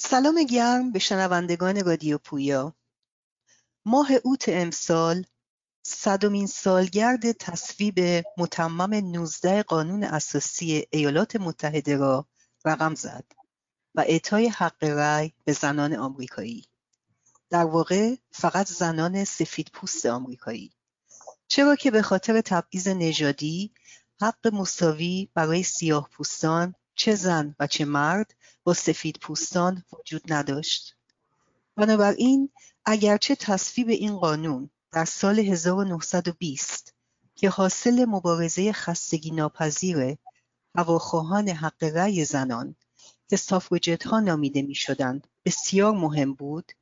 سلام گرم به شنوندگان رادیو پویا. ماه اوت امسال صدمین سالگرد تصویب متمم 19 قانون اساسی ایالات متحده را رقم زد و اعطای حق رأی به زنان آمریکایی. در واقع فقط زنان سفید پوست آمریکایی. چرا که به خاطر تبعیض نژادی حق مساوی برای سیاه پوستان چه زن و چه مرد با سفید پوستان وجود نداشت. بنابراین اگرچه تصویب این قانون در سال 1920 که حاصل مبارزه خستگی ناپذیر هواخواهان حق رأی زنان که سافوجت ها نامیده می شدند بسیار مهم بود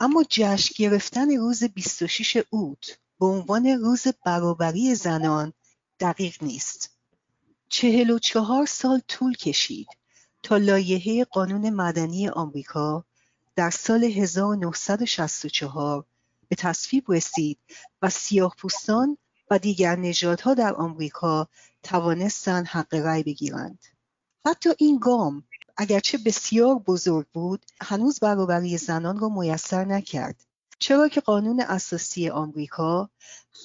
اما جشن گرفتن روز 26 اوت به عنوان روز برابری زنان دقیق نیست. چهل و چهار سال طول کشید تا لایحه قانون مدنی آمریکا در سال 1964 به تصویب رسید و سیاه پوستان و دیگر نژادها در آمریکا توانستند حق رأی بگیرند. حتی این گام اگرچه بسیار بزرگ بود هنوز برابری زنان را میسر نکرد چرا که قانون اساسی آمریکا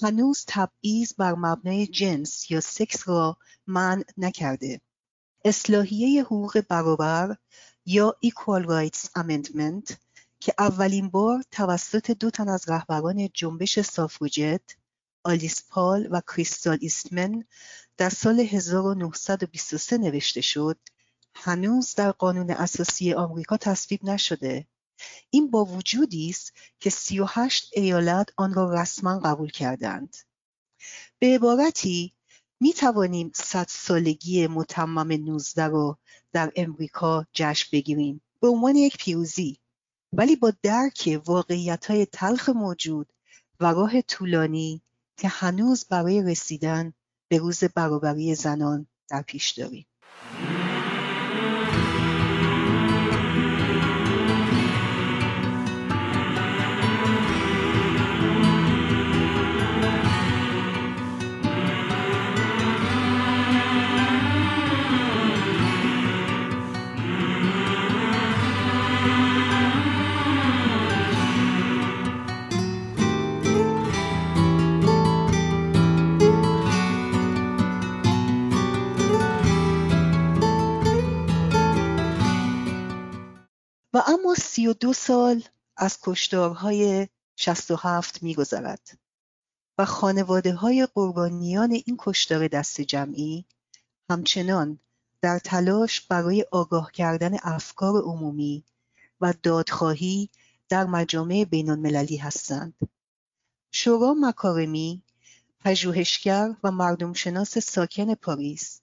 هنوز تبعیض بر مبنای جنس یا سکس را منع نکرده. اصلاحیه حقوق برابر یا Equal Rights Amendment که اولین بار توسط دو تن از رهبران جنبش سافوجت آلیس پال و کریستال ایستمن در سال 1923 نوشته شد هنوز در قانون اساسی آمریکا تصویب نشده. این با وجودی است که 38 ایالت آن را رسما قبول کردند. به عبارتی می توانیم صد سالگی متمم 19 را در امریکا جشن بگیریم. به عنوان یک پیروزی. ولی با درک واقعیت های تلخ موجود و راه طولانی که هنوز برای رسیدن به روز برابری زنان در پیش داریم. و اما سی و دو سال از کشتارهای 67 میگذرد و خانواده های قربانیان این کشتار دست جمعی همچنان در تلاش برای آگاه کردن افکار عمومی و دادخواهی در مجامع بین المللی هستند. شورا مکارمی پژوهشگر و مردمشناس ساکن پاریس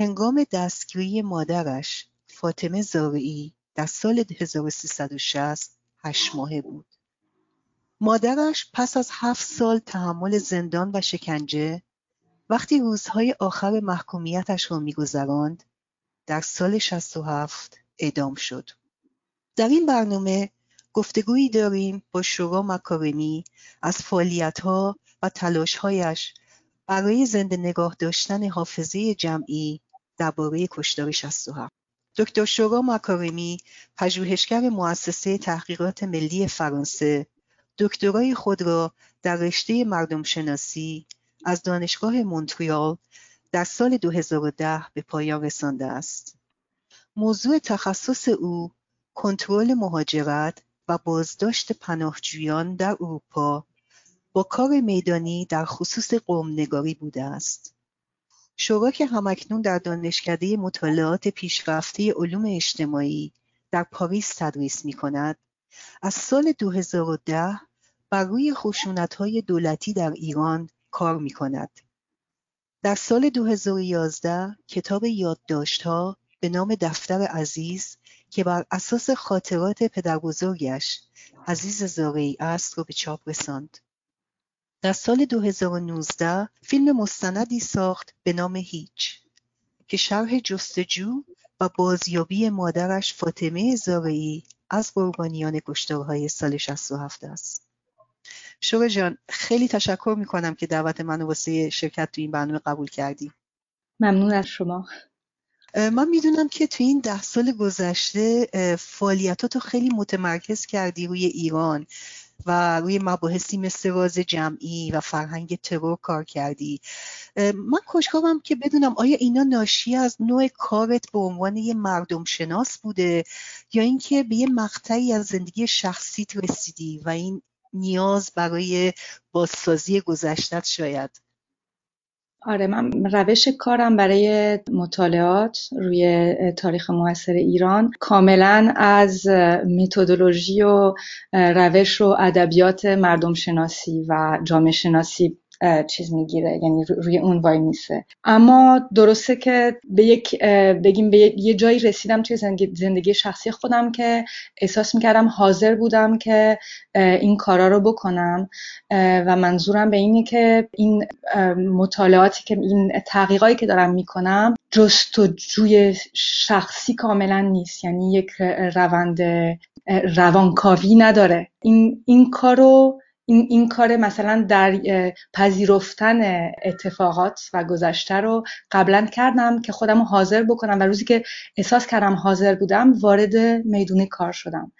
هنگام دستگیری مادرش فاطمه زارعی در سال 1360 هشت ماهه بود. مادرش پس از هفت سال تحمل زندان و شکنجه وقتی روزهای آخر محکومیتش را میگذراند در سال 67 اعدام شد. در این برنامه گفتگویی داریم با شورا مکارمی از فعالیتها و تلاشهایش برای زنده نگاه داشتن حافظه جمعی درباره کشتار 67 دکتر شورا ماکارمی پژوهشگر مؤسسه تحقیقات ملی فرانسه دکترای خود را در رشته مردم شناسی از دانشگاه مونتریال در سال 2010 به پایان رسانده است. موضوع تخصص او کنترل مهاجرت و بازداشت پناهجویان در اروپا با کار میدانی در خصوص قومنگاری بوده است. شورا که همکنون در دانشکده مطالعات پیشرفته علوم اجتماعی در پاریس تدریس می کند از سال 2010 بر روی های دولتی در ایران کار می کند. در سال 2011 کتاب یادداشت‌ها به نام دفتر عزیز که بر اساس خاطرات پدربزرگش عزیز زارعی است را به چاپ رساند. در سال 2019 فیلم مستندی ساخت به نام هیچ که شرح جستجو و بازیابی مادرش فاطمه زارعی از قربانیان کشتارهای سال 67 است. شوره جان خیلی تشکر می‌کنم که دعوت منو واسه شرکت تو این برنامه قبول کردی. ممنون از شما. من می‌دونم که تو این ده سال گذشته فعالیتاتو خیلی متمرکز کردی روی ایران و روی مباحثی مثل راز جمعی و فرهنگ ترور کار کردی. من خوشحالم که بدونم آیا اینا ناشی از نوع کارت به عنوان یه مردم شناس بوده یا اینکه به یه مقطعی از زندگی شخصیت رسیدی و این نیاز برای بازسازی گذشتت شاید؟ آره من روش کارم برای مطالعات روی تاریخ موثر ایران کاملا از متدولوژی و روش و ادبیات مردم شناسی و جامعه شناسی چیز می‌گیره یعنی روی اون وای میسه. اما درسته که به یک بگیم به یه جایی رسیدم توی زندگی شخصی خودم که احساس می‌کردم حاضر بودم که این کارا رو بکنم و منظورم به اینه که این مطالعاتی که این تحقیقاتی که دارم می‌کنم جستجوی شخصی کاملا نیست. یعنی یک روند روانکاوی نداره. این این کارو این, این کار مثلا در پذیرفتن اتفاقات و گذشته رو قبلا کردم که خودم رو حاضر بکنم و روزی که احساس کردم حاضر بودم وارد میدون کار شدم.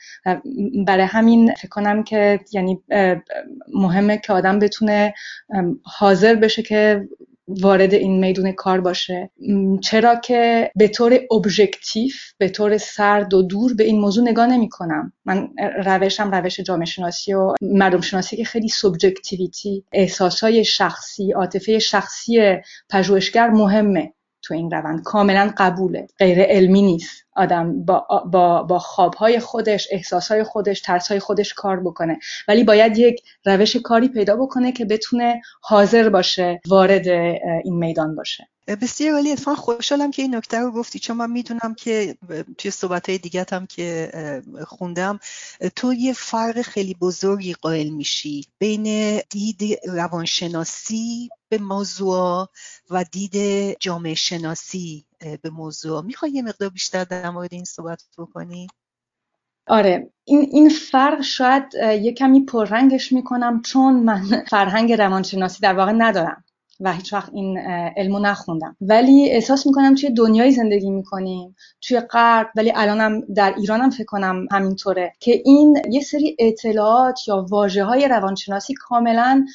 برای همین فکر کنم که یعنی مهمه که آدم بتونه حاضر بشه که وارد این میدون کار باشه. چرا که به طور ابژکتیو به طور سرد و دور به این موضوع نگاه نمی کنم من روشم روش جامعه شناسی و مردم شناسی که خیلی سوبژکتیویتی احساسای شخصی عاطفه شخصی پژوهشگر مهمه تو این روند. کاملا قبوله. غیر علمی نیست. آدم با, با, با خوابهای خودش احساسهای خودش ترسهای خودش کار بکنه. ولی باید یک روش کاری پیدا بکنه که بتونه حاضر باشه وارد این میدان باشه. بسیار عالی. اتفاقا خوشحالم که این نکته رو گفتی. چون من می‌دونم که توی صحبت های دیگت هم که خوندم تو یه فرق خیلی بزرگی قائل میشی بین دید روانشناسی به موضوع و دید جامعه شناسی به موضوع می‌خوای یه مقدار بیشتر در مورد این صحبت بکنی؟ آره این, این فرق شاید یه کمی پررنگش می‌کنم چون من فرهنگ روانشناسی در واقع ندارم و هیچ وقت این علمو نخوندم. ولی احساس می‌کنم توی دنیای زندگی می‌کنیم توی غرب ولی الانم در ایرانم فکر کنم همینطوره که این یه سری اطلاعات یا واجه های روانشناسی کاملا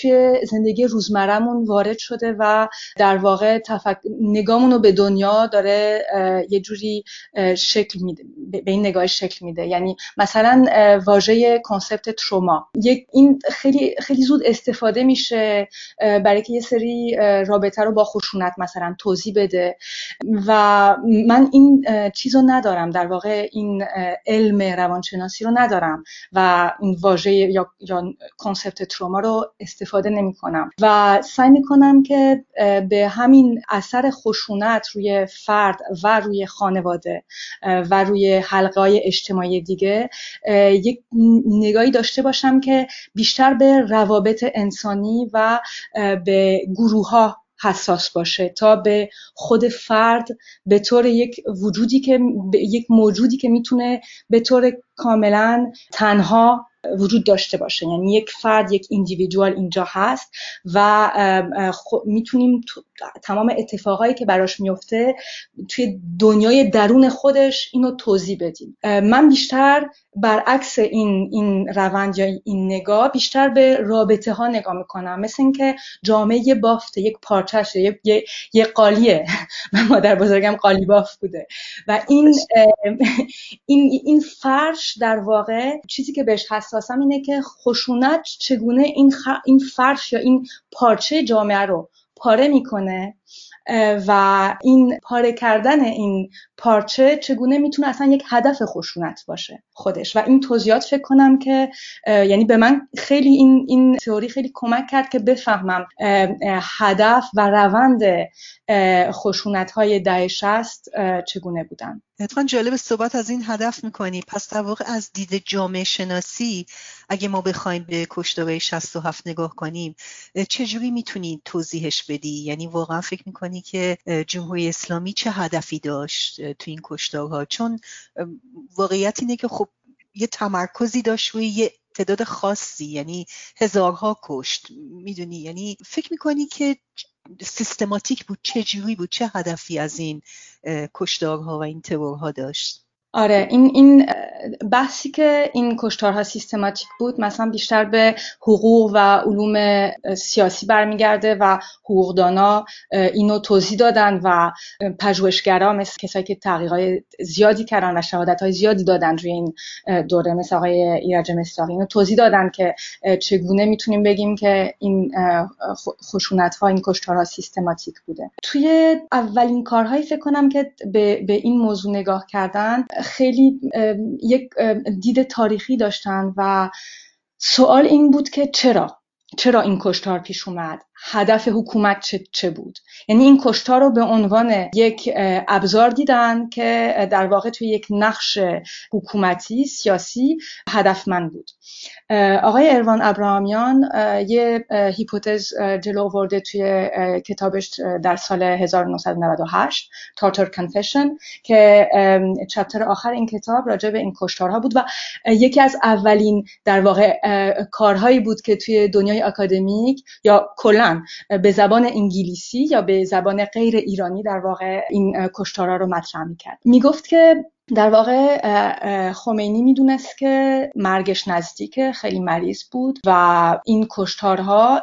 توی زندگی روزمرهمون وارد شده و در واقع تفک... نگامون رو به دنیا داره یه جوری شکل میده به این نگاه شکل میده. یعنی مثلا واژه کنسپت تروما. این خیلی خیلی زود استفاده میشه برای که یه سری رابطه رو با خشونت مثلا توضیح بده و من این چیز رو ندارم. در واقع این علم روانشناسی رو ندارم و این واژه یا, یا کنسپت تروما رو استفاده نمی کنم و سعی می کنم که به همین اثر خشونت روی فرد و روی خانواده و روی حلقه های اجتماعی دیگه یک نگاهی داشته باشم که بیشتر به روابط انسانی و به گروه ها حساس باشه تا به خود فرد به طور یک وجودی که یک موجودی که می‌تونه به طور کاملا تنها وجود داشته باشه. یعنی یک فرد یک ایندیویدوال اینجا هست و می‌تونیم تمام اتفاقایی که براش میفته توی دنیای درون خودش اینو توضیح بدیم. من بیشتر برعکس این این روند یا این نگاه بیشتر به رابطه ها نگاه می‌کنم. مثل اینکه جامعه یه بافته یک پارچش یه, یه،, یه قالیه. من مادر بزرگم قالی باف بوده. و این این این فرش در واقع چیزی که بهش حساسم اینه که خشونت چگونه این, این فرش یا این پارچه جامعه رو پاره می‌کنه و این پاره کردن این پارچه چگونه می‌تونه اصلا یک هدف خشونت باشه خودش. و این توضیحات فکر کنم که یعنی به من خیلی این این تئوری خیلی کمک کرد که بفهمم هدف و روند خشونت های شست چگونه بودن. اتفاقا جالب صحبت از این هدف می‌کنی. پس در واقع از دید جامعه شناسی اگه ما بخوایم به کشتارهای 67 نگاه کنیم چجوری می‌تونی توضیحش بدی؟ یعنی واقعا فکر می‌کنی که جمهوری اسلامی چه هدفی داشت تو این کشتارها چون واقعیت اینه که خب یه تمرکزی داشت روی یه تعداد خاصی یعنی هزارها کشت. می‌دونی؟ یعنی فکر می‌کنی که سیستماتیک بود چه جوری بود چه هدفی از این کشدارها و این ترورها داشت؟ آره این این بحثی که این کشتارها سیستماتیک بود مثلا بیشتر به حقوق و علوم سیاسی برمیگرده و حقوقدانا اینو توضیح دادن و پژوهشگرا مثل کسایی که تحقیقات زیادی کردن و شهادت های زیادی دادن روی این دوره مثل آقای ایرج مستاقی. اینو توضیح دادن که چگونه می‌تونیم بگیم که این خشونت ها این کشتارها سیستماتیک بوده. توی اولین کارهایی فکر کنم که به, به این موضوع نگاه کردن خیلی یک دید تاریخی داشتن و سوال این بود که چرا؟ چرا این کشتار پیش اومد؟ هدف حکومت چه, چه بود. یعنی این کشتار رو به عنوان یک ابزار دیدن که در واقع توی یک نقش حکومتی سیاسی هدفمند بود. آقای اروان ابراهامیان یه هیپوتز جلو آورده توی کتابش در سال 1998 تارتر کنفشن که چپتر آخر این کتاب راجع به این کشتارها بود و یکی از اولین در واقع کارهایی بود که توی دنیای اکادمیک یا کلا به زبان انگلیسی یا به زبان غیر ایرانی در واقع این کشتارها رو مطرح می‌کرد. می‌گفت که در واقع خمینی می‌دونست که مرگش نزدیکه خیلی مریض بود و این کشتارها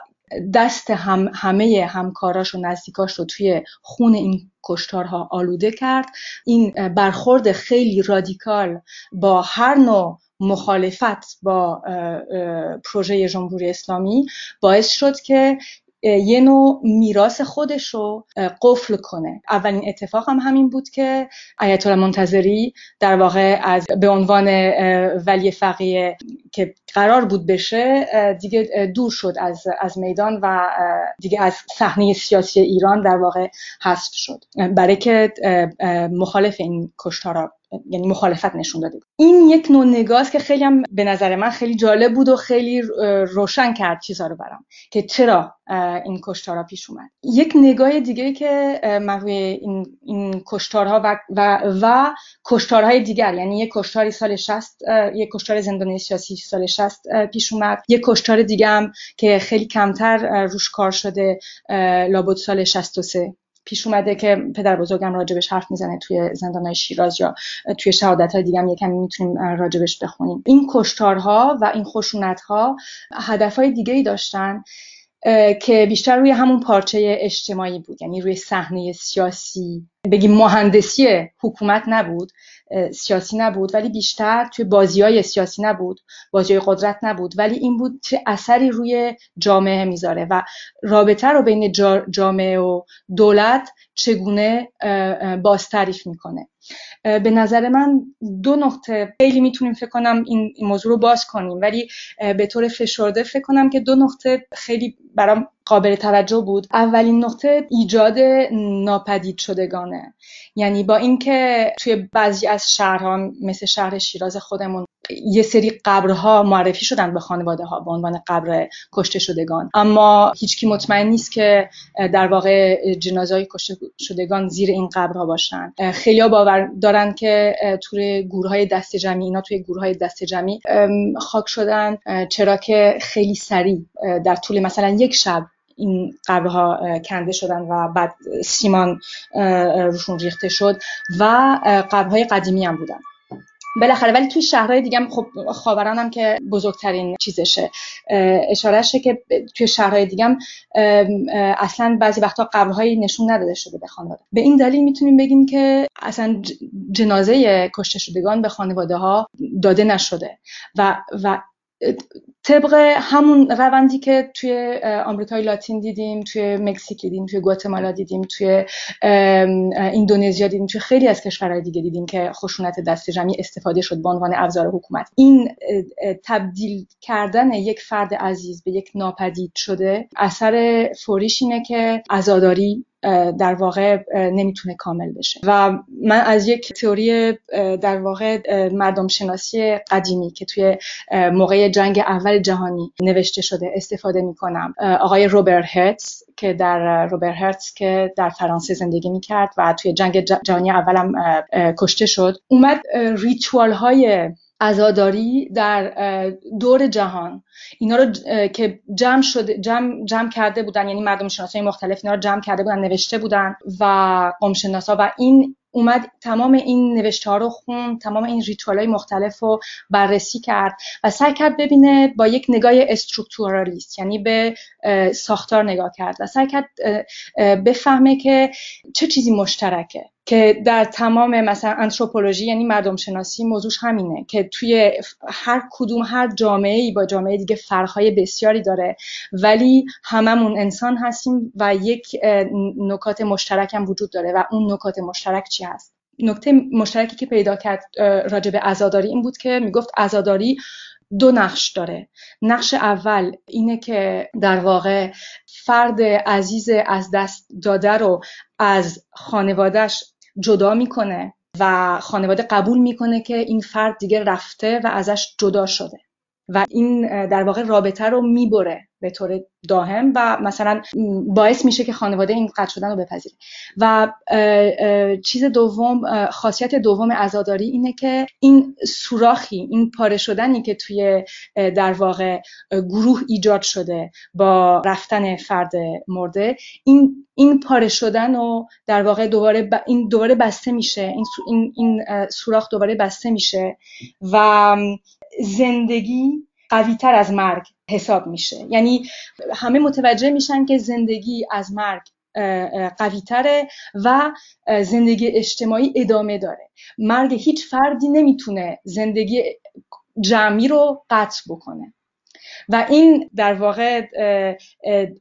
دست هم همه همکاراش و نزدیکاش رو توی خون این کشتارها آلوده کرد. این برخورد خیلی رادیکال با هر نوع مخالفت با پروژه جمهوری اسلامی باعث شد که یه نوع میراث خودش رو قفل کنه. اولین اتفاق هم همین بود که آیت الله منتظری در واقع از به عنوان ولی فقیه که قرار بود بشه دیگه دور شد از از میدان و دیگه از صحنه سیاسی ایران در واقع حذف شد. برای که مخالف این کشتارا یعنی مخالفت نشون داده این یک نوع نگاه که خیلی هم به نظر من خیلی جالب بود و خیلی روشن کرد چیزا رو برام که چرا این کشتارها پیش اومد. یک نگاه دیگه که من روی این, این کشتارها و, و, و کشتارهای دیگر یعنی یک کشتاری سال 60 یک کشتار زندانی سیاسی سال 60 پیش اومد. یک کشتار دیگه هم که خیلی کمتر روش کار شده لابد سال 63 پیش اومده که پدر بزرگم راجبش حرف می‌زنه توی زندانهای شیراز یا توی شهادت های دیگه هم یکم می‌تونیم راجبش بخونیم. این کشتارها و این خشونتها هدف های دیگه ای داشتن که بیشتر روی همون پارچه اجتماعی بود. یعنی روی صحنه سیاسی بگیم مهندسی حکومت نبود سیاسی نبود ولی بیشتر توی بازی های سیاسی نبود بازی قدرت نبود. ولی این بود چه اثری روی جامعه می‌ذاره و رابطه رو بین جامعه و دولت چگونه باز تعریف می‌کنه. به نظر من دو نقطه خیلی می‌تونیم فکر کنم این موضوع رو باز کنیم ولی به طور فشرده فکر کنم که دو نقطه خیلی برام قابل توجه بود. اولین نقطه ایجاد ناپدید شدگانه. یعنی با اینکه توی بعضی از شهرها مثل شهر شیراز خودمون یه سری قبرها معرفی شدن به خانواده ها به عنوان قبر کشته شدگان. اما هیچکی مطمئن نیست که در واقع جنازه های کشته شدگان زیر این قبرها باشن. خیلی باور دارن که توی گروه های دست جمعی اینا توی گروه های دست جمعی خاک شدن چرا که خیلی سریع در طول مثلا یک شب این قبرها کنده شدن و بعد سیمان روشون ریخته شد و قبرهای قدیمی هم بودن. بالاخره ولی توی شهرهای دیگه هم خب خاوران هم که بزرگترین چیزشه. اشارهشه که توی شهرهای دیگه هم اصلا بعضی وقتا قبرهایی نشون نداده شده به خانواده. به این دلیل می‌تونیم بگیم که اصلا جنازه کشته شدگان به خانواده ها داده نشده و و طبق همون روندی که توی آمریکای لاتین دیدیم توی مکزیک دیدیم توی گواتمالا دیدیم توی اندونزیا دیدیم توی خیلی از کشورهای دیگه دیدیم که خشونت دست جمعی استفاده شد به عنوان ابزار حکومت. این تبدیل کردن یک فرد عزیز به یک ناپدید شده اثر فوریش اینه که عزاداری در واقع نمی‌تونه کامل بشه. و من از یک تئوری در واقع مردم شناسی قدیمی که توی موقع جنگ اول جهانی نوشته شده استفاده می‌کنم. آقای روبرت هرتز که در روبرت هرتز که در فرانسه زندگی می‌کرد و توی جنگ جهانی اولم کشته شد اومد ریچوال های ازاداری در دور جهان. اینا رو که جمع شده جمع, جمع کرده بودن یعنی مردم شناسای مختلف اینا رو جمع کرده بودن نوشته بودن و قومشناسا و این اومد تمام این نوشته ها رو خون تمام این ریتوال های مختلف رو بررسی کرد و سعی کرد ببینه با یک نگاه استرکتورالیست یعنی به ساختار نگاه کرد و سعی کرد بفهمه که چه چیزی مشترکه. که در تمام مثلا انتروپولوژی یعنی مردم شناسی موضوعش همینه که توی هر کدوم هر جامعه ای با جامعه دیگه فرقهای بسیاری داره. ولی هممون انسان هستیم و یک نکات مشترک هم وجود داره و اون نکات مشترک چی هست؟ نکته مشترکی که پیدا کرد راجع به عزاداری این بود که می‌گفت عزاداری دو نقش داره. نقش اول اینه که در واقع فرد عزیز از دست داده رو از خانوادهش جدا می‌کنه و خانواده قبول می‌کنه که این فرد دیگه رفته و ازش جدا شده. و این در واقع رابطه رو می‌بره. به طور داهم و مثلا باعث میشه که خانواده این قطع شدن رو بپذیره. و چیز دوم خاصیت دوم عزاداری اینه که این سوراخی این پاره شدنی که توی در واقع گروه ایجاد شده با رفتن فرد مرده این این پاره شدن و در واقع دوباره این دوباره بسته میشه این, این, این سوراخ دوباره بسته میشه و زندگی قوی تر از مرگ. حساب میشه. یعنی همه متوجه میشن که زندگی از مرگ قوی تره و زندگی اجتماعی ادامه داره. مرگ هیچ فردی نمی‌تونه زندگی جمعی رو قطع بکنه. و این در واقع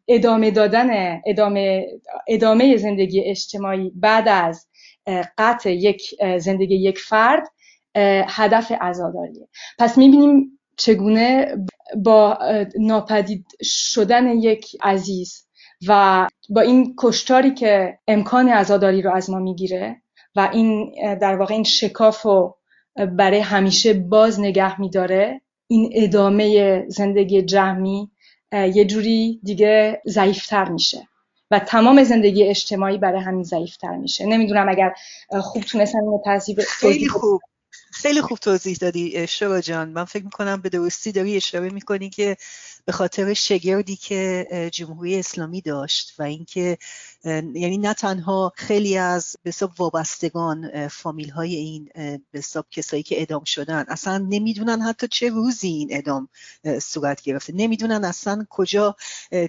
ادامه دادن ادامه, ادامه زندگی اجتماعی بعد از قطع یک زندگی یک فرد هدف عزاداریه پس می‌بینیم چگونه با ناپدید شدن یک عزیز و با این کشتاری که امکان عزاداری رو از ما می‌گیره و این در واقع این شکاف رو برای همیشه باز نگه میداره این ادامه زندگی جمعی یه جوری دیگه ضعیفتر میشه و تمام زندگی اجتماعی برای همین ضعیفتر میشه. نمی‌دونم اگر خوب تونستم اینو خیلی خوب. خیلی خوب توضیح دادی شورا جان. من فکر می‌کنم به درستی داری اشاره می‌کنی که به خاطر شگردی که جمهوری اسلامی داشت و اینکه یعنی نه تنها خیلی از به وابستگان فامیل های این به کسایی که ادام شدن اصلا نمی‌دونن حتی چه روزی این ادام صورت گرفته. نمی‌دونن اصلا کجا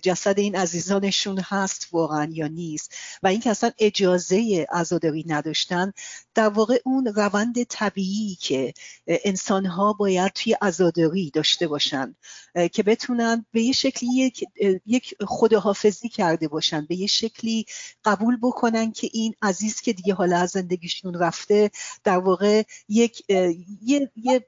جسد این عزیزانشون هست واقعا یا نیست. و اینکه اصلا اجازه عزاداری نداشتن در واقع اون روند طبیعی که انسان ها باید توی عزاداری داشته باشن که بتونن به یه شکلی یک, یک خداحافظی کرده باشن به یه شکلی قبول بکنن که این عزیز که دیگه حالا از زندگیشون رفته در واقع یک یه, یه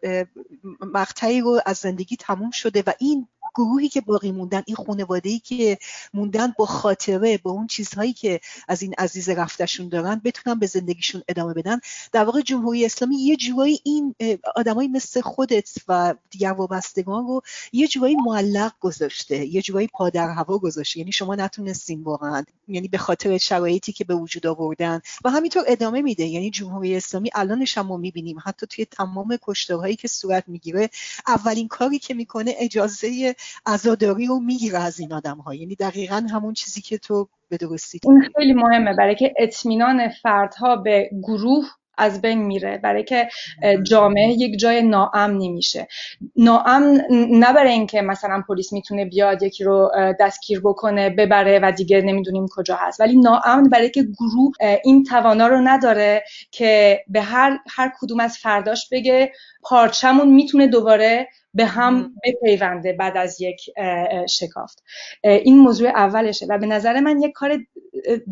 مقطعی رو از زندگی تموم شده و این گروهی که باقی موندن این خانواده ای که موندن با خاطره با اون چیزهایی که از این عزیز رفتشون دارن بتونن به زندگیشون ادامه بدن. در واقع جمهوری اسلامی یه جوایی این آدمایی مثل خودت و دیگر وابستگان رو یه جوایی معلق گذاشته یه جوایی پا در هوا گذاشته. یعنی شما نتونستین واقعا یعنی به خاطر شرایطی که به وجود آوردن. و همینطور ادامه میده. یعنی جمهوری اسلامی الانش هم ما می‌بینیم. حتی توی تمام کشتارهایی که صورت می‌گیره اولین کاری که می‌کنه اجازه عزاداری رو می‌گیره از این آدم ها یعنی دقیقا همون چیزی که تو به درستی این خیلی مهمه. برای که اطمینان فردها به گروه از بین میره. برای که جامعه یک جای ناامنی میشه. ناامن نه برای اینکه مثلا پلیس می‌تونه بیاد یکی رو دستگیر بکنه ببره و دیگه نمی‌دونیم کجا هست. ولی ناامن برای که گروه این توانا رو نداره که به هر هر کدوم از فرداش بگه پارچمون می‌تونه دوباره به هم بپیونده بعد از یک شکافت. این موضوع اولشه و به نظر من یک کار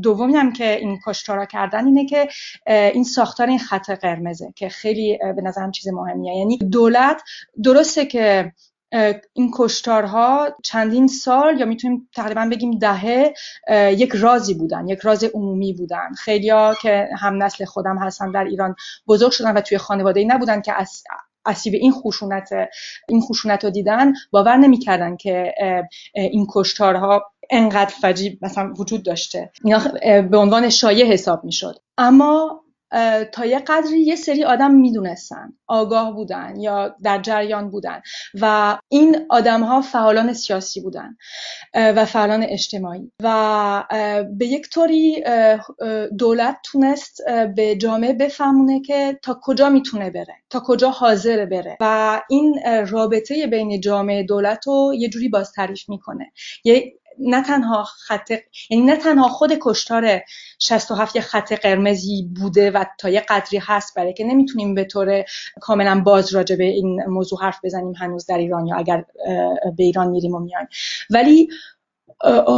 دومی هم که این کشتارا کردن اینه که این ساختار این خط قرمزه که خیلی به نظرم چیز مهمیه. یعنی دولت درسته که این کشتارها چندین سال یا می‌تونیم تقریبا بگیم دهه یک رازی بودن یک راز عمومی بودن. خیلیا که هم نسل خودم هستن در ایران بزرگ شدن و توی خانواده ای نبودن که از اسیب این خشونت این خشونت رو دیدن باور نمی‌کردن که این کشتارها انقدر فجیب مثلا وجود داشته. اینا به عنوان شایع حساب می‌شد. اما تا یه قدری یه سری آدم می‌دونستن. آگاه بودن یا در جریان بودن. و این آدم ها فعالان سیاسی بودن. و فعالان اجتماعی. و به یک طوری دولت تونست به جامعه بفهمونه که تا کجا می‌تونه بره. تا کجا حاضر بره. و این رابطه بین جامعه دولت رو یه جوری باز تعریف می‌کنه. یه نه تنها خط یعنی نه تنها خود کشتار 67 یه خط قرمزی بوده و تا یه قدری هست برای که نمی‌تونیم به طور کاملا باز راجع به این موضوع حرف بزنیم هنوز در ایران یا اگر به ایران میریم و میایم. ولی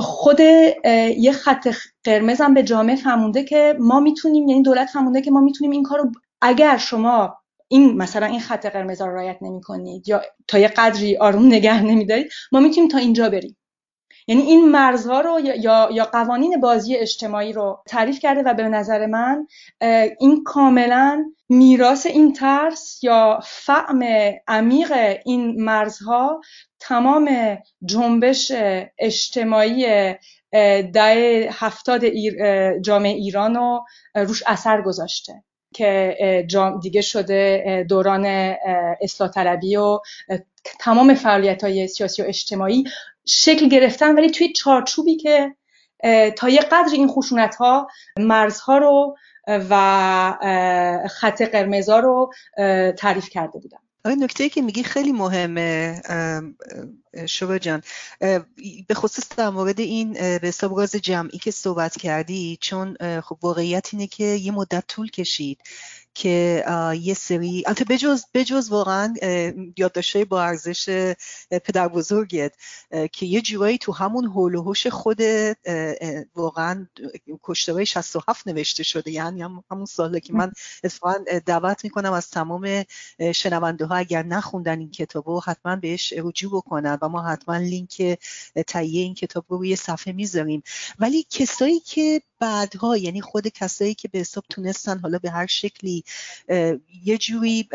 خود یه خط قرمز هم به جامعه فهمونده که ما می‌تونیم یعنی دولت فهمونده که ما می‌تونیم این کارو اگر شما این مثلا این خط قرمز رو رعایت نمی کنید یا تا یه قدری آروم نگه نمیدارید ما می‌تونیم تا اینجا بریم. یعنی این مرزها رو یا, یا قوانین بازی اجتماعی رو تعریف کرده و به نظر من این کاملا میراث این ترس یا فهم عمیق این مرزها تمام جنبش اجتماعی ده هفتاد جامعه ایران رو روش اثر گذاشته که دیگه شده دوران اصلاح طلبی و تمام فعالیت های سیاسی و اجتماعی شکل گرفتن ولی توی چارچوبی که تا یه قدر این خشونت ها مرزها رو و خط قرمزا رو تعریف کرده بودن آره نکته که میگی خیلی مهمه شبا جان. به خصوص در مورد این به حساب جمعی که صحبت کردی چون خب واقعیت اینه که یه مدت طول کشید. که یه سری البته بجز بجز واقعا یادداشتهای با ارزش پدر بزرگت که یه جورایی تو همون هول و هوش خود واقعا کشتارهای 67 نوشته شده. یعنی همون ساله که من اتفاقا دعوت می‌کنم از تمام شنونده ها اگر نخوندن این کتاب رو حتما بهش رجوع بکنن و ما حتما لینک تهیه این کتاب رو روی صفحه می‌ذاریم. ولی کسایی که بعدها یعنی خود کسایی که به حساب تونستن حالا به هر شکلی یه جوری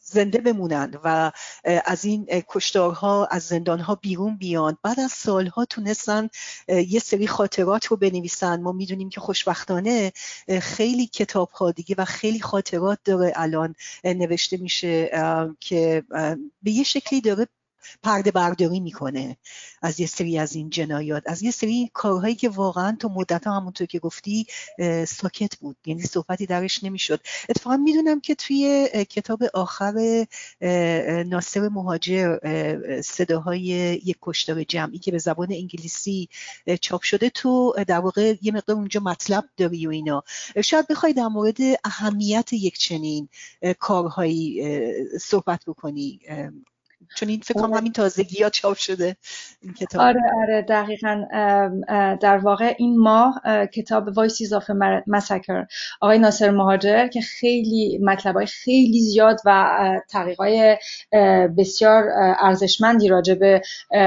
زنده بمونن و از این کشتارها از زندانها بیرون بیان. بعد از سالها تونستن یه سری خاطرات رو بنویسن. ما می‌دونیم که خوشبختانه خیلی کتاب ها دیگه و خیلی خاطرات داره الان نوشته میشه که به یه شکلی داره پرده برداری می‌کنه از یه سری از این جنایات. از یه سری کارهایی که واقعا تو مدت ها همونطور که گفتی ساکت بود. یعنی صحبتی درش نمی‌شد. اتفاقا می‌دونم که توی کتاب آخر ناصر مهاجر صداهای یک کشتار جمعی که به زبان انگلیسی چاپ شده تو در واقع یه مقدار اونجا مطلب داری و اینا. شاید بخوای در مورد اهمیت یک چنین کارهایی صحبت بکنی. چون این فکر کنم همین تازگی ها چاپ شده این کتاب. آره آره دقیقا در واقع این ماه کتاب Voices of Massacre آقای ناصر مهاجر که خیلی مطلب خیلی زیاد و تحقیقای بسیار ارزشمندی راجع به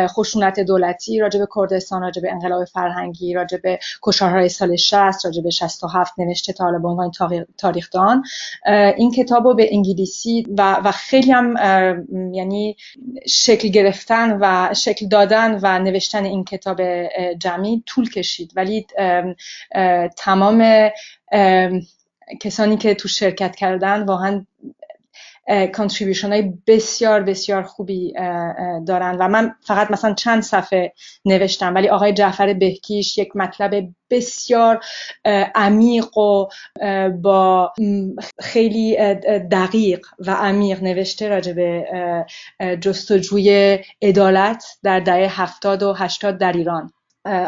خشونت دولتی راجع به کردستان راجع به انقلاب فرهنگی راجع به کشارهای سال 60 راجع به 67 نوشته تا حالا به عنوان تاریخدان. این کتاب رو به انگلیسی و, و خیلی هم یعنی شکل گرفتن و شکل دادن و نوشتن این کتاب جمعی طول کشید. ولی تمام کسانی که تو شرکت کردن واقعا کانتریبیوشن های بسیار بسیار خوبی دارن. و من فقط مثلا چند صفحه نوشتم ولی آقای جعفر بهکیش یک مطلب بسیار عمیق و با خیلی دقیق و عمیق نوشته راجع به جستجوی عدالت در دهه هفتاد و هشتاد در ایران.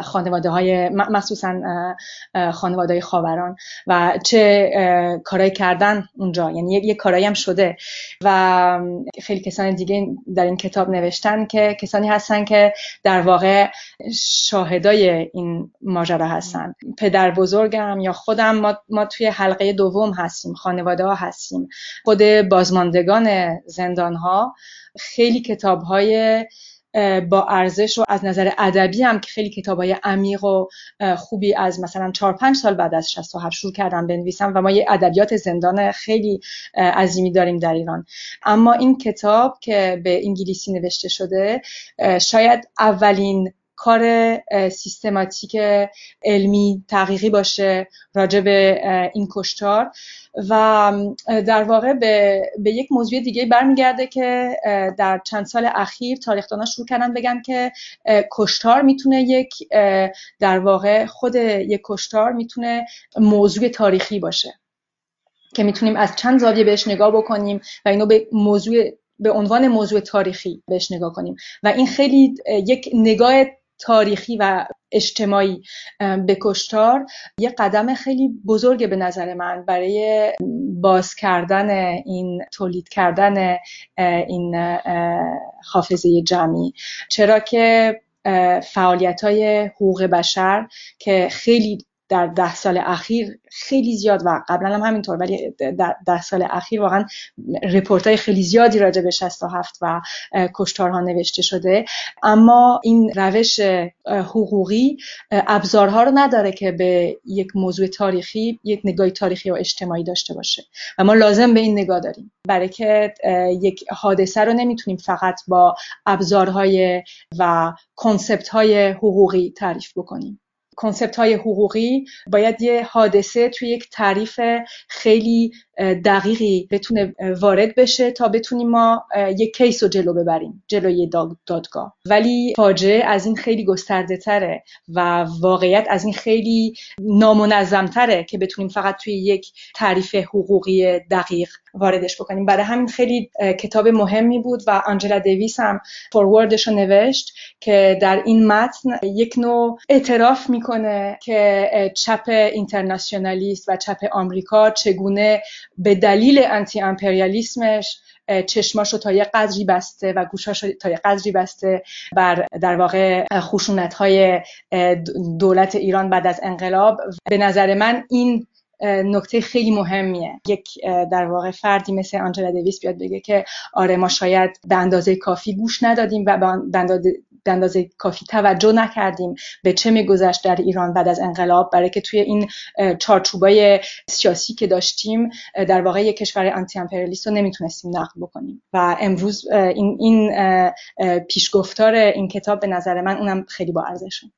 خانواده های مخصوصا خانواده خاوران. و چه کارایی کردن اونجا. یعنی یه کارایی هم شده. و خیلی کسان دیگه در این کتاب نوشتن که کسانی هستن که در واقع شاهدای این ماجرا هستن. پدر بزرگم یا خودم ما, ما توی حلقه دوم هستیم خانواده ها هستیم. خود بازماندگان زندان ها خیلی کتاب های با ارزش و از نظر ادبی هم که خیلی کتابای عمیق و خوبی از مثلا 4 5 سال بعد از 67 شروع کردم بنویسم و ما یه ادبیات زندان خیلی عظیمی داریم در ایران. اما این کتاب که به انگلیسی نوشته شده شاید اولین کار سیستماتیک علمی تحقیقی باشه راجع به این کشتار و در واقع به, به یک موضوع دیگه برمیگرده که در چند سال اخیر تاریخدانا شروع کردن بگن که کشتار می‌تونه یک در واقع خود یک کشتار می‌تونه موضوع تاریخی باشه که می‌تونیم از چند زاویه بهش نگاه بکنیم و اینو به موضوع به عنوان موضوع تاریخی بهش نگاه کنیم و این خیلی یک نگاه تاریخی و اجتماعی به کشتار یه قدم خیلی بزرگه به نظر من برای باز کردن این تولید کردن این حافظه جمعی. چرا که فعالیت های حقوق بشر که خیلی در ده سال اخیر خیلی زیاد و قبلا هم همینطور ولی در ده سال اخیر واقعا رپورت های خیلی زیادی راجع به 67 و کشتارها نوشته شده. اما این روش حقوقی ابزارها رو نداره که به یک موضوع تاریخی یک نگاه تاریخی و اجتماعی داشته باشه. و ما لازم به این نگاه داریم. برای که یک حادثه رو نمی‌تونیم فقط با ابزارهای و کنسپت های حقوقی تعریف بکنیم. کنسپت های حقوقی باید یه حادثه توی یک تعریف خیلی دقیقی بتونه وارد بشه تا بتونیم ما یک کیس رو جلو ببریم جلوی دادگاه. ولی فاجعه از این خیلی گسترده تره و واقعیت از این خیلی نامنظم تره که بتونیم فقط توی یک تعریف حقوقی دقیق واردش بکنیم. برای همین خیلی کتاب مهمی بود و آنجلا دیویس هم فوروردش رو نوشت که در این متن یک نوع اعتراف می‌کنه که چپ اینترناسیونالیست و چپ آمریکا چگونه به دلیل انتی امپریالیسمش چشماشو تا یه قدری بسته و گوشاشو تا یه قدری بسته بر در واقع خشونت های دولت ایران بعد از انقلاب. به نظر من این نکته خیلی مهمیه. یک در واقع فردی مثل آنجلا دویس بیاد بگه که آره ما شاید به اندازه کافی گوش ندادیم و به اندازه کافی توجه نکردیم به چه میگذشت در ایران بعد از انقلاب. برای که توی این چارچوبای سیاسی که داشتیم در واقع یک کشور آنتی امپریالیست رو نمی‌تونستیم نقد بکنیم. و امروز این این پیشگفتار این کتاب به نظر من اونم خیلی با ارزشه.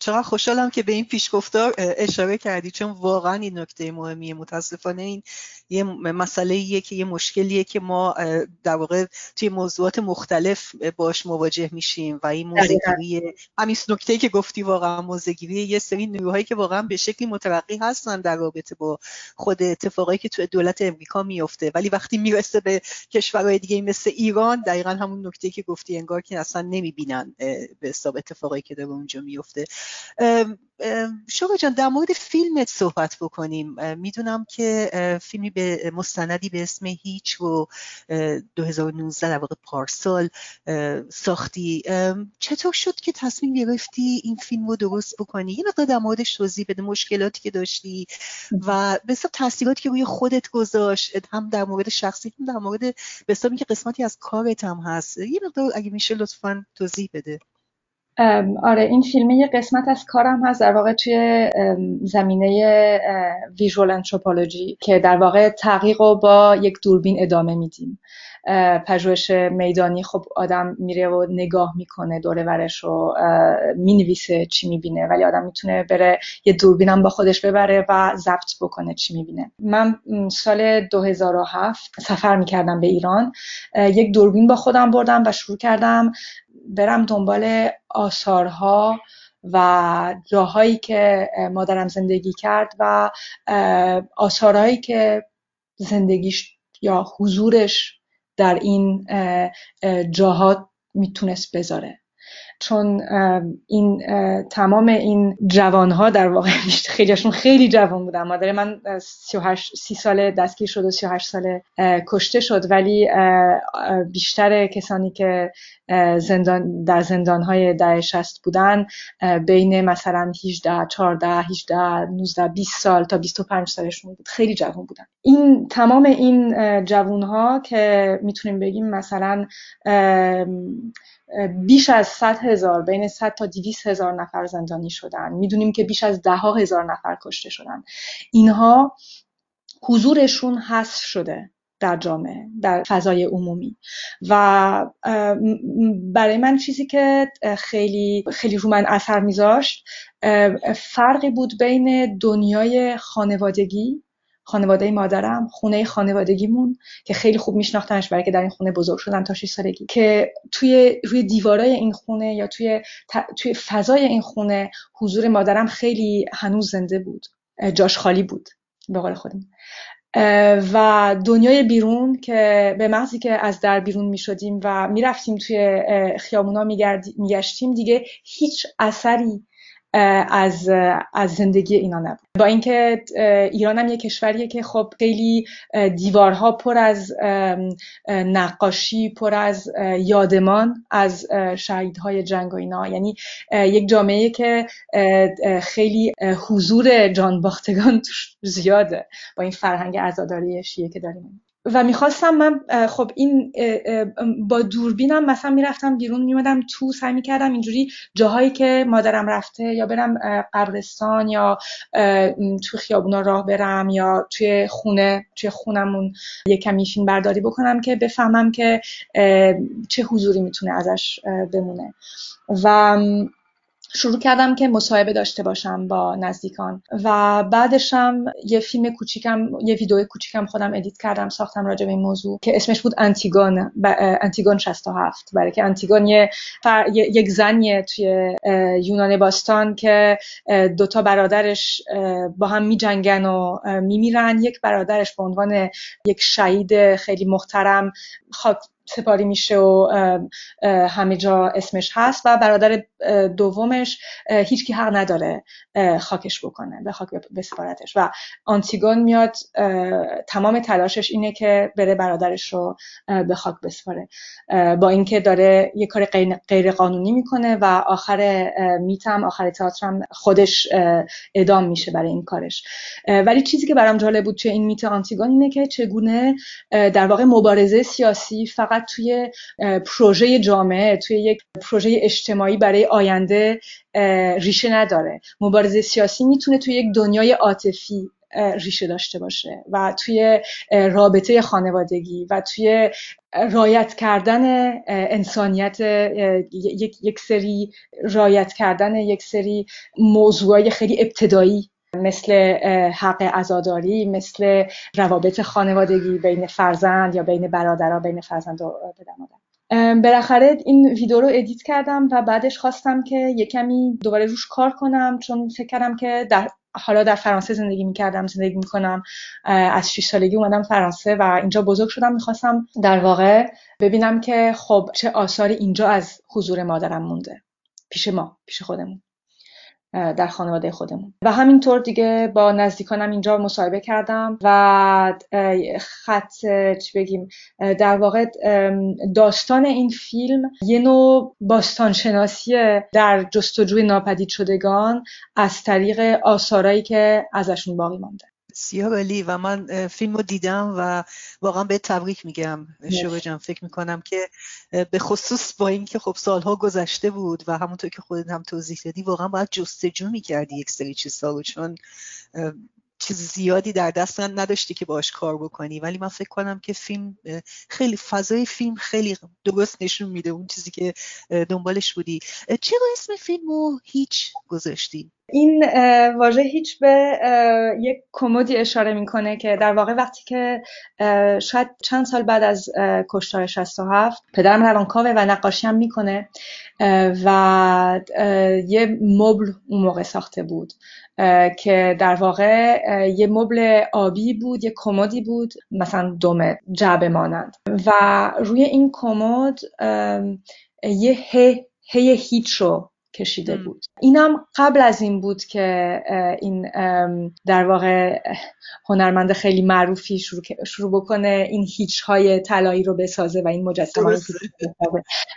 چقدر خوشحالم که به این پیشگفتار اشاره کردی چون واقعا این نکته مهمیه. متاسفانه این یه مسئله ایه که یه مشکلیه که ما در واقع توی موضوعات مختلف باش مواجه میشیم و این موزگیری همین نکته که گفتی واقعا موزگیری یه سری نیروهایی که واقعا به شکلی مترقی هستن در رابطه با خود اتفاقایی که توی دولت امریکا میفته. ولی وقتی می‌رسه به کشورهای دیگه مثل ایران دقیقا همون نکته که گفتی انگار که اصلا نمی‌بینن به حساب اتفاقایی که داره اونجا میفته. شما جان در مورد فیلمت صحبت بکنیم. می‌دونم که فیلمی به مستندی به اسم هیچ رو 2019 در واقع پارسال ساختی. چطور شد که تصمیم گرفتی این فیلم رو درست بکنی؟ یه مقدار در موردش توضیح بده مشکلاتی که داشتی و به تاثیراتی که روی خودت گذاشت هم در مورد شخصی هم در مورد به که قسمتی از کارت هم هست. یه مقدار اگه میشه لطفا توضیح بده. آره این فیلم یه قسمت از کارم هست در واقع توی زمینه ویژوال انتروپولوژی که در واقع تحقیق رو با یک دوربین ادامه میدیم. پژوهش میدانی خب آدم میره و نگاه می‌کنه دوره ورش رو می‌نویسه چی می‌بینه. ولی آدم می‌تونه بره یه دوربینم با خودش ببره و ضبط بکنه چی می‌بینه. من سال 2007 سفر می‌کردم به ایران. یک دوربین با خودم بردم و شروع کردم برم دنبال آثارها و جاهایی که مادرم زندگی کرد و آثارهایی که زندگیش یا حضورش در این جاها می‌تونست بذاره. چون این تمام این جوان ها در واقع خیلیشون خیلی جوان بودن. مادر من 38 سی ساله دستگیر شد و 38 ساله کشته شد. ولی بیشتر کسانی که زندان در زندان های ده شست بودن بین مثلا 18 14 18 19 20 سال تا 25 سالشون بود. خیلی جوان بودن. این تمام این جوان ها که می‌تونیم بگیم مثلا بیش از 100 هزار بین 100 تا 200 هزار نفر زندانی شدن. می‌دونیم که بیش از ده هزار نفر کشته شدن. اینها حضورشون حذف شده در جامعه در فضای عمومی. و برای من چیزی که خیلی خیلی رو من اثر میذاشت فرقی بود بین دنیای خانوادگی خانواده مادرم خونه خانوادگیمون که خیلی خوب میشناختنش برای که در این خونه بزرگ شدم تا 6 سالگی. که توی روی دیوارای این خونه یا توی توی فضای این خونه حضور مادرم خیلی هنوز زنده بود. جاش خالی بود به قول خودم. و دنیای بیرون که به محضی که از در بیرون می شدیم و می‌رفتیم توی خیابونا میگشتیم دیگه هیچ اثری از از زندگی اینا نبود. با اینکه ایران هم یه کشوریه که خب خیلی دیوارها پر از نقاشی پر از یادمان از شهیدهای جنگ و اینا. یعنی یک جامعه که خیلی حضور جانباختگان توش زیاده با این فرهنگ عزاداری شیعه که داریم. و می‌خواستم من خب این با دوربینم مثلا می‌رفتم بیرون میمدم تو سعی می‌کردم اینجوری جاهایی که مادرم رفته یا برم قبرستان یا تو خیابونا راه برم یا توی خونه توی خونمون یک کمی فیلم برداری بکنم که بفهمم که چه حضوری می‌تونه ازش بمونه. و شروع کردم که مصاحبه داشته باشم با نزدیکان. و بعدشم یه فیلم کوچیکم یه ویدیو کوچیکم خودم ادیت کردم ساختم راجع به این موضوع که اسمش بود انتیگون انتیگون 67 برای که انتیگون یه یک زنیه توی یونان باستان که دوتا برادرش با هم میجنگن و میمیرن. یک برادرش به عنوان یک شهید خیلی محترم. خاک سپاری میشه و همه جا اسمش هست و برادر دومش هیچکی حق نداره خاکش بکنه به خاک بسپارتش. و آنتیگون میاد تمام تلاشش اینه که بره برادرش رو به خاک بسپاره. با اینکه داره یه کار غیر قانونی می‌کنه و آخر میتم آخر تئاترم خودش ادام میشه برای این کارش. ولی چیزی که برام جالب بود توی این میت آنتیگون اینه که چگونه در واقع مبارزه سیاسی فقط توی پروژه جامعه توی یک پروژه اجتماعی برای آینده ریشه نداره. مبارزه سیاسی می‌تونه توی یک دنیای عاطفی ریشه داشته باشه و توی رابطه خانوادگی و توی رعایت کردن انسانیت یک سری رعایت کردن یک سری موضوعای خیلی ابتدایی مثل حق عزاداری مثل روابط خانوادگی بین فرزند یا بین برادرها بین فرزند و پدر مادر. بالاخره این ویدیو رو ادیت کردم و بعدش خواستم که یه کمی دوباره روش کار کنم چون فکر کردم که در حالا در فرانسه زندگی می‌کردم زندگی می‌کنم از 6 سالگی اومدم فرانسه و اینجا بزرگ شدم می‌خواستم در واقع ببینم که خب چه آثاری اینجا از حضور مادرم مونده پیش ما پیش خودمون. در خانواده خودمون. و همینطور دیگه با نزدیکانم اینجا مصاحبه کردم و خط چی بگیم در واقع داستان این فیلم یه نوع باستانشناسی در جستجوی ناپدید شدگان از طریق آثارایی که ازشون باقی مانده. بسیار عالی و من فیلم رو دیدم و واقعا به تبریک میگم. شوقه جان فکر می‌کنم که به خصوص با اینکه خب سالها گذشته بود و همونطور که خودت هم توضیح دادی واقعا باید جستجو می‌کردی یک سری چیزها رو چون چیز زیادی در دست نداشتی که باش کار بکنی. ولی من فکر کنم که فیلم خیلی فضای فیلم خیلی درست نشون میده اون چیزی که دنبالش بودی. چرا اسم فیلم رو هیچ گذاشتی؟ این واژه هیچ به یک کمدی اشاره می‌کنه که در واقع وقتی که شاید چند سال بعد از کشتار 67 پدرم روانکاوه و نقاشی هم می‌کنه و یه مبل اون موقع ساخته بود که در واقع یه مبل آبی بود یه کمدی بود مثلا دومه جعبه مانند. و روی این کمد یه هی هی هیچ رو کشیده بود. اینم قبل از این بود که این در واقع هنرمند خیلی معروفی شروع, شروع بکنه این هیچ های طلایی رو بسازه و این مجسمه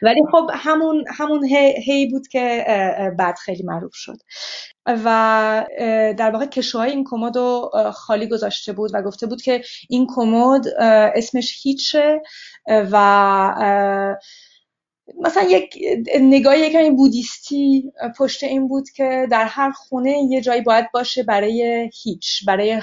ولی خب همون همون هی, بود که بعد خیلی معروف شد. و در واقع کشوهای این کمد رو خالی گذاشته بود و گفته بود که این کمد اسمش هیچه و مثلا یک نگاه یکمی بودیستی پشت این بود که در هر خونه یه جایی باید باشه برای هیچ برای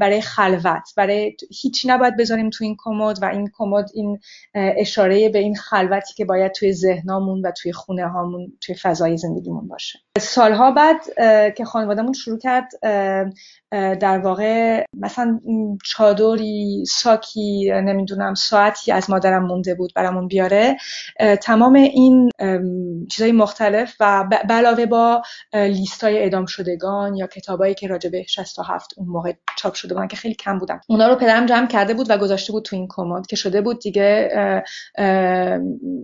برای خلوت برای هیچی نباید بذاریم تو این کمد و این کمد این اشاره به این خلوتی که باید توی ذهنامون و توی خونه هامون توی فضای زندگیمون باشه. سالها بعد که خانوادهمون شروع کرد در واقع مثلا چادری ساکی نمی‌دونم ساعتی از مادرم مونده بود برامون بیاره تمام این چیزای مختلف و علاوه با لیستای اعدام شدگان یا کتابایی که راجع به 67 اون موقع چاپ شده بودن که خیلی کم بودن. اونا رو پدرم جمع کرده بود و گذاشته بود تو این کمد که شده بود دیگه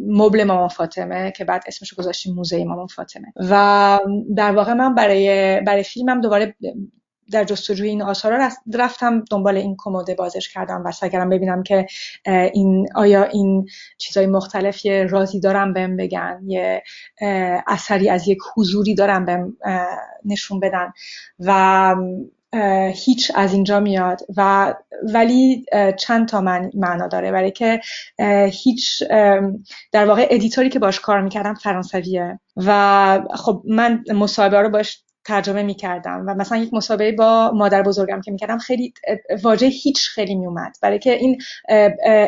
مبل مامان فاطمه که بعد اسمش رو گذاشتیم موزه مامان فاطمه. و در واقع من برای برای فیلمم دوباره در جستجوی این آثار رفتم دنبال این کموده بازش کردم و سعی ببینم که این آیا این چیزای مختلف یه رازی دارم بهم بگن یه اثری از یک حضوری دارم بهم نشون بدن و هیچ از اینجا میاد و ولی چند تا معنا داره. برای که هیچ در واقع ادیتوری که باش کار می‌کردم فرانسویه و خب من مصاحبه رو باش ترجمه می‌کردم و مثلا یک مسابقه با مادر بزرگم که می‌کردم خیلی واژه هیچ خیلی میومد. برای که این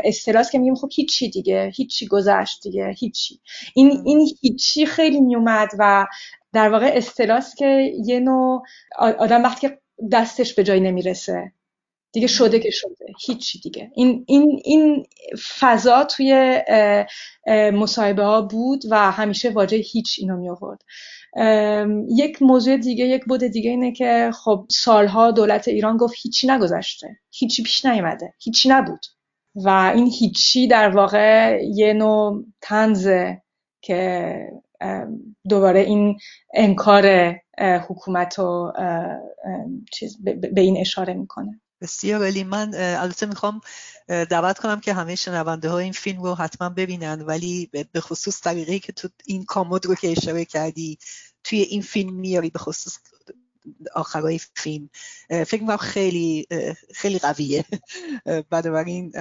اصطلاح که میگیم خب هیچی دیگه هیچی گذشت دیگه هیچی. این این هیچی خیلی میومد و در واقع اصطلاح که یه نوع آدم وقتی که دستش به جای نمی‌رسه دیگه شده که شده. هیچی دیگه. این این این فضا توی مصاحبه ها بود و همیشه واژه هیچ اینو می آورد یک موضوع دیگه یک بود دیگه اینه که خب سالها دولت ایران گفت هیچی نگذشته. هیچی پیش نیومده. هیچی نبود. و این هیچی در واقع یه نوع تنزه که دوباره این انکار حکومت و چیز به این اشاره می‌کنه. بسیار علی من البته می‌خوام دعوت کنم که همه شنونده ها این فیلم رو حتما ببینن. ولی به خصوص طریقی که تو این کامود رو که اشاره کردی توی این فیلم میاری به خصوص آخرای فیلم. فکر می‌کنم خیلی خیلی قویه. بنابراین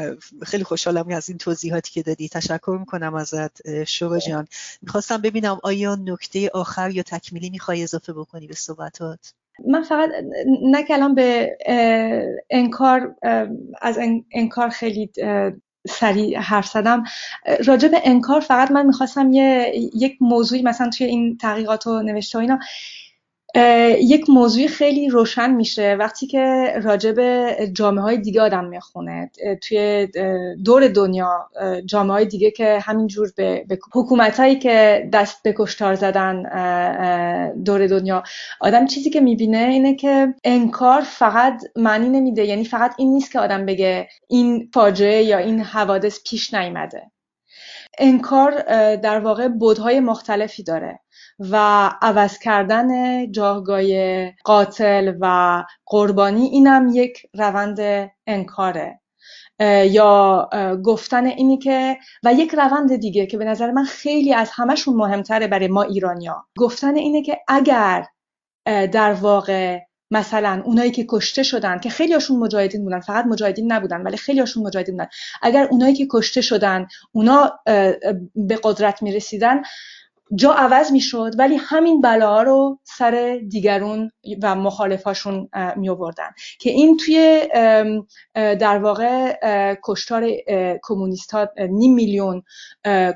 خیلی خوشحالم از این توضیحاتی که دادی. تشکر می‌کنم ازت شورا جان. می‌خواستم ببینم آیا نکته آخر یا تکمیلی می‌خوای اضافه بکنی به صحبتات؟ من فقط نه کلام به انکار از انکار خیلی سریع حرف زدم. راجع به انکار فقط من می‌خواستم یه یک موضوعی مثلا توی این تحقیقات و نوشته اینا یک موضوع خیلی روشن میشه. وقتی که راجع به جامعه های دیگه آدم می‌خونه توی دور دنیا جامعه های دیگه که همینجور به, به حکومت هایی که دست به کشتار زدن دور دنیا آدم چیزی که می‌بینه اینه که انکار فقط معنی نمیده. یعنی فقط این نیست که آدم بگه این فاجعه یا این حوادث پیش نیامده انکار در واقع بودهای مختلفی داره و عوض کردن جاگاه قاتل و قربانی اینم یک روند انکاره. یا گفتن اینی که و یک روند دیگه که به نظر من خیلی از همشون مهمتره برای ما ایرانیا گفتن اینه که اگر در واقع مثلا اونایی که کشته شدن که خیلی هاشون مجاهدین بودن فقط مجاهدین نبودن ولی خیلی هاشون مجاهدین بودن. اگر اونایی که کشته شدن اونا به قدرت می رسیدن جا عوض می شد ولی همین بلاها رو سر دیگرون و مخالفاشون می آوردن که این توی در واقع کشتار کمونیست ها نیم میلیون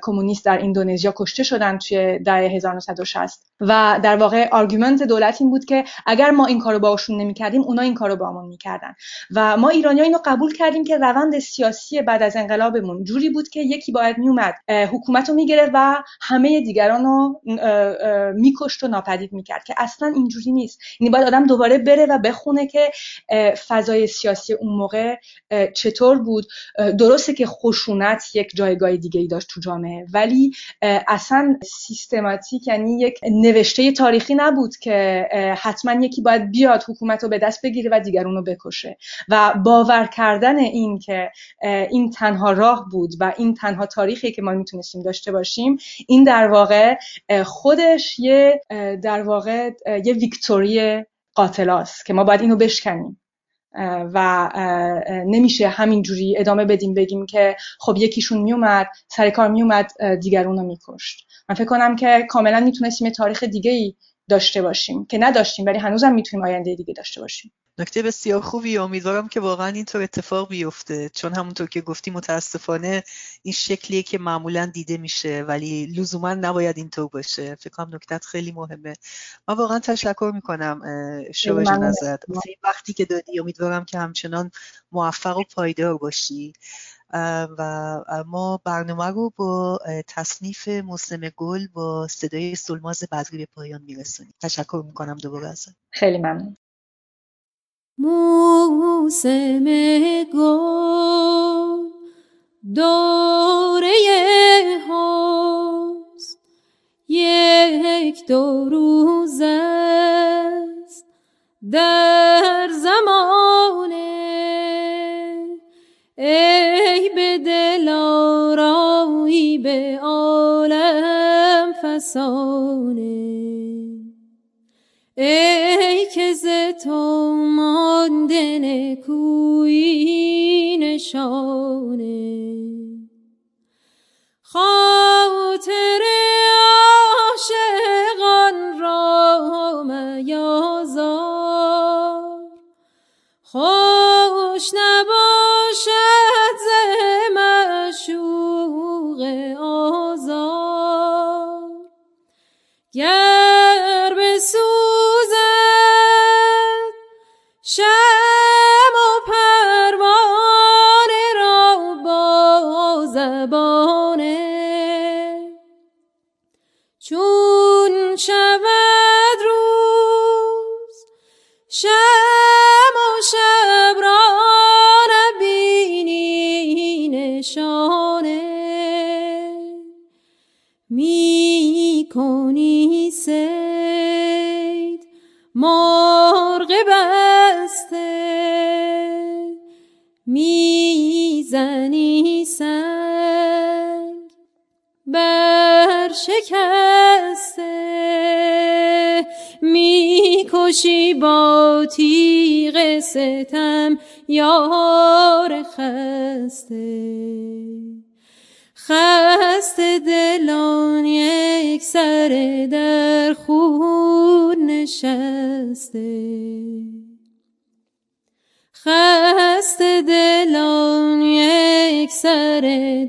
کمونیست در اندونزیا کشته شدن توی دهه 1960 و در واقع argument دولت این بود که اگر ما این کارو باشون نمی‌کردیم اونا این کارو بامون می‌کردن. و ما ایرانی اینو قبول کردیم که روند سیاسی بعد از انقلابمون جوری بود که یکی باید میومد حکومت رو می‌گرفت و همه دیگران رو میکشت و ناپدید می‌کرد که اصلا اینجوری نیست. یعنی باید آدم دوباره بره و بخونه که فضای سیاسی اون موقع چطور بود. درسته که خشونت یک جایگاه دیگه ای داشت تو جامعه ولی اصلا سیستماتیک یعنی یک نوشته تاریخی نبود که حتما یکی باید بیاد حکومت رو به دست بگیره و دیگرون رو بکشه. و باور کردن این که این تنها راه بود و این تنها تاریخی که ما می‌تونستیم داشته باشیم این در واقع خودش یه در واقع یه ویکتوری قاتلاست که ما باید اینو بشکنیم. و نمیشه همینجوری ادامه بدیم بگیم که خب یکیشون میومد سر کار میومد دیگر اونو میکشت. من فکر کنم که کاملا می‌تونستیم تاریخ دیگه ای داشته باشیم که نداشتیم ولی هنوزم می‌تونیم آینده دیگه داشته باشیم. نکته بسیار خوبی امیدوارم که واقعا اینطور اتفاق بیفته. چون همونطور که گفتی متاسفانه این شکلیه که معمولا دیده میشه ولی لزوما نباید اینطور باشه. فکر کنم نکتت خیلی مهمه. من واقعا تشکر می‌کنم شوهش ازت. وقتی که دادی امیدوارم که همچنان موفق و پایدار باشی. و ما برنامه رو با تصنیف مسلم گل با صدای سلماز بدری به پایان میرسونیم. تشکر می‌کنم دوباره ازت. خیلی ممنون. موسم گل دوره هاست. یک دو روز است در زمان ای به دل آرایی به عالم فسانه. ای تو مانده نکویی نشانه.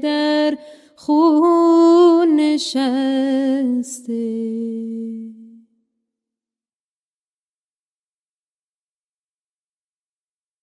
در خون نشسته.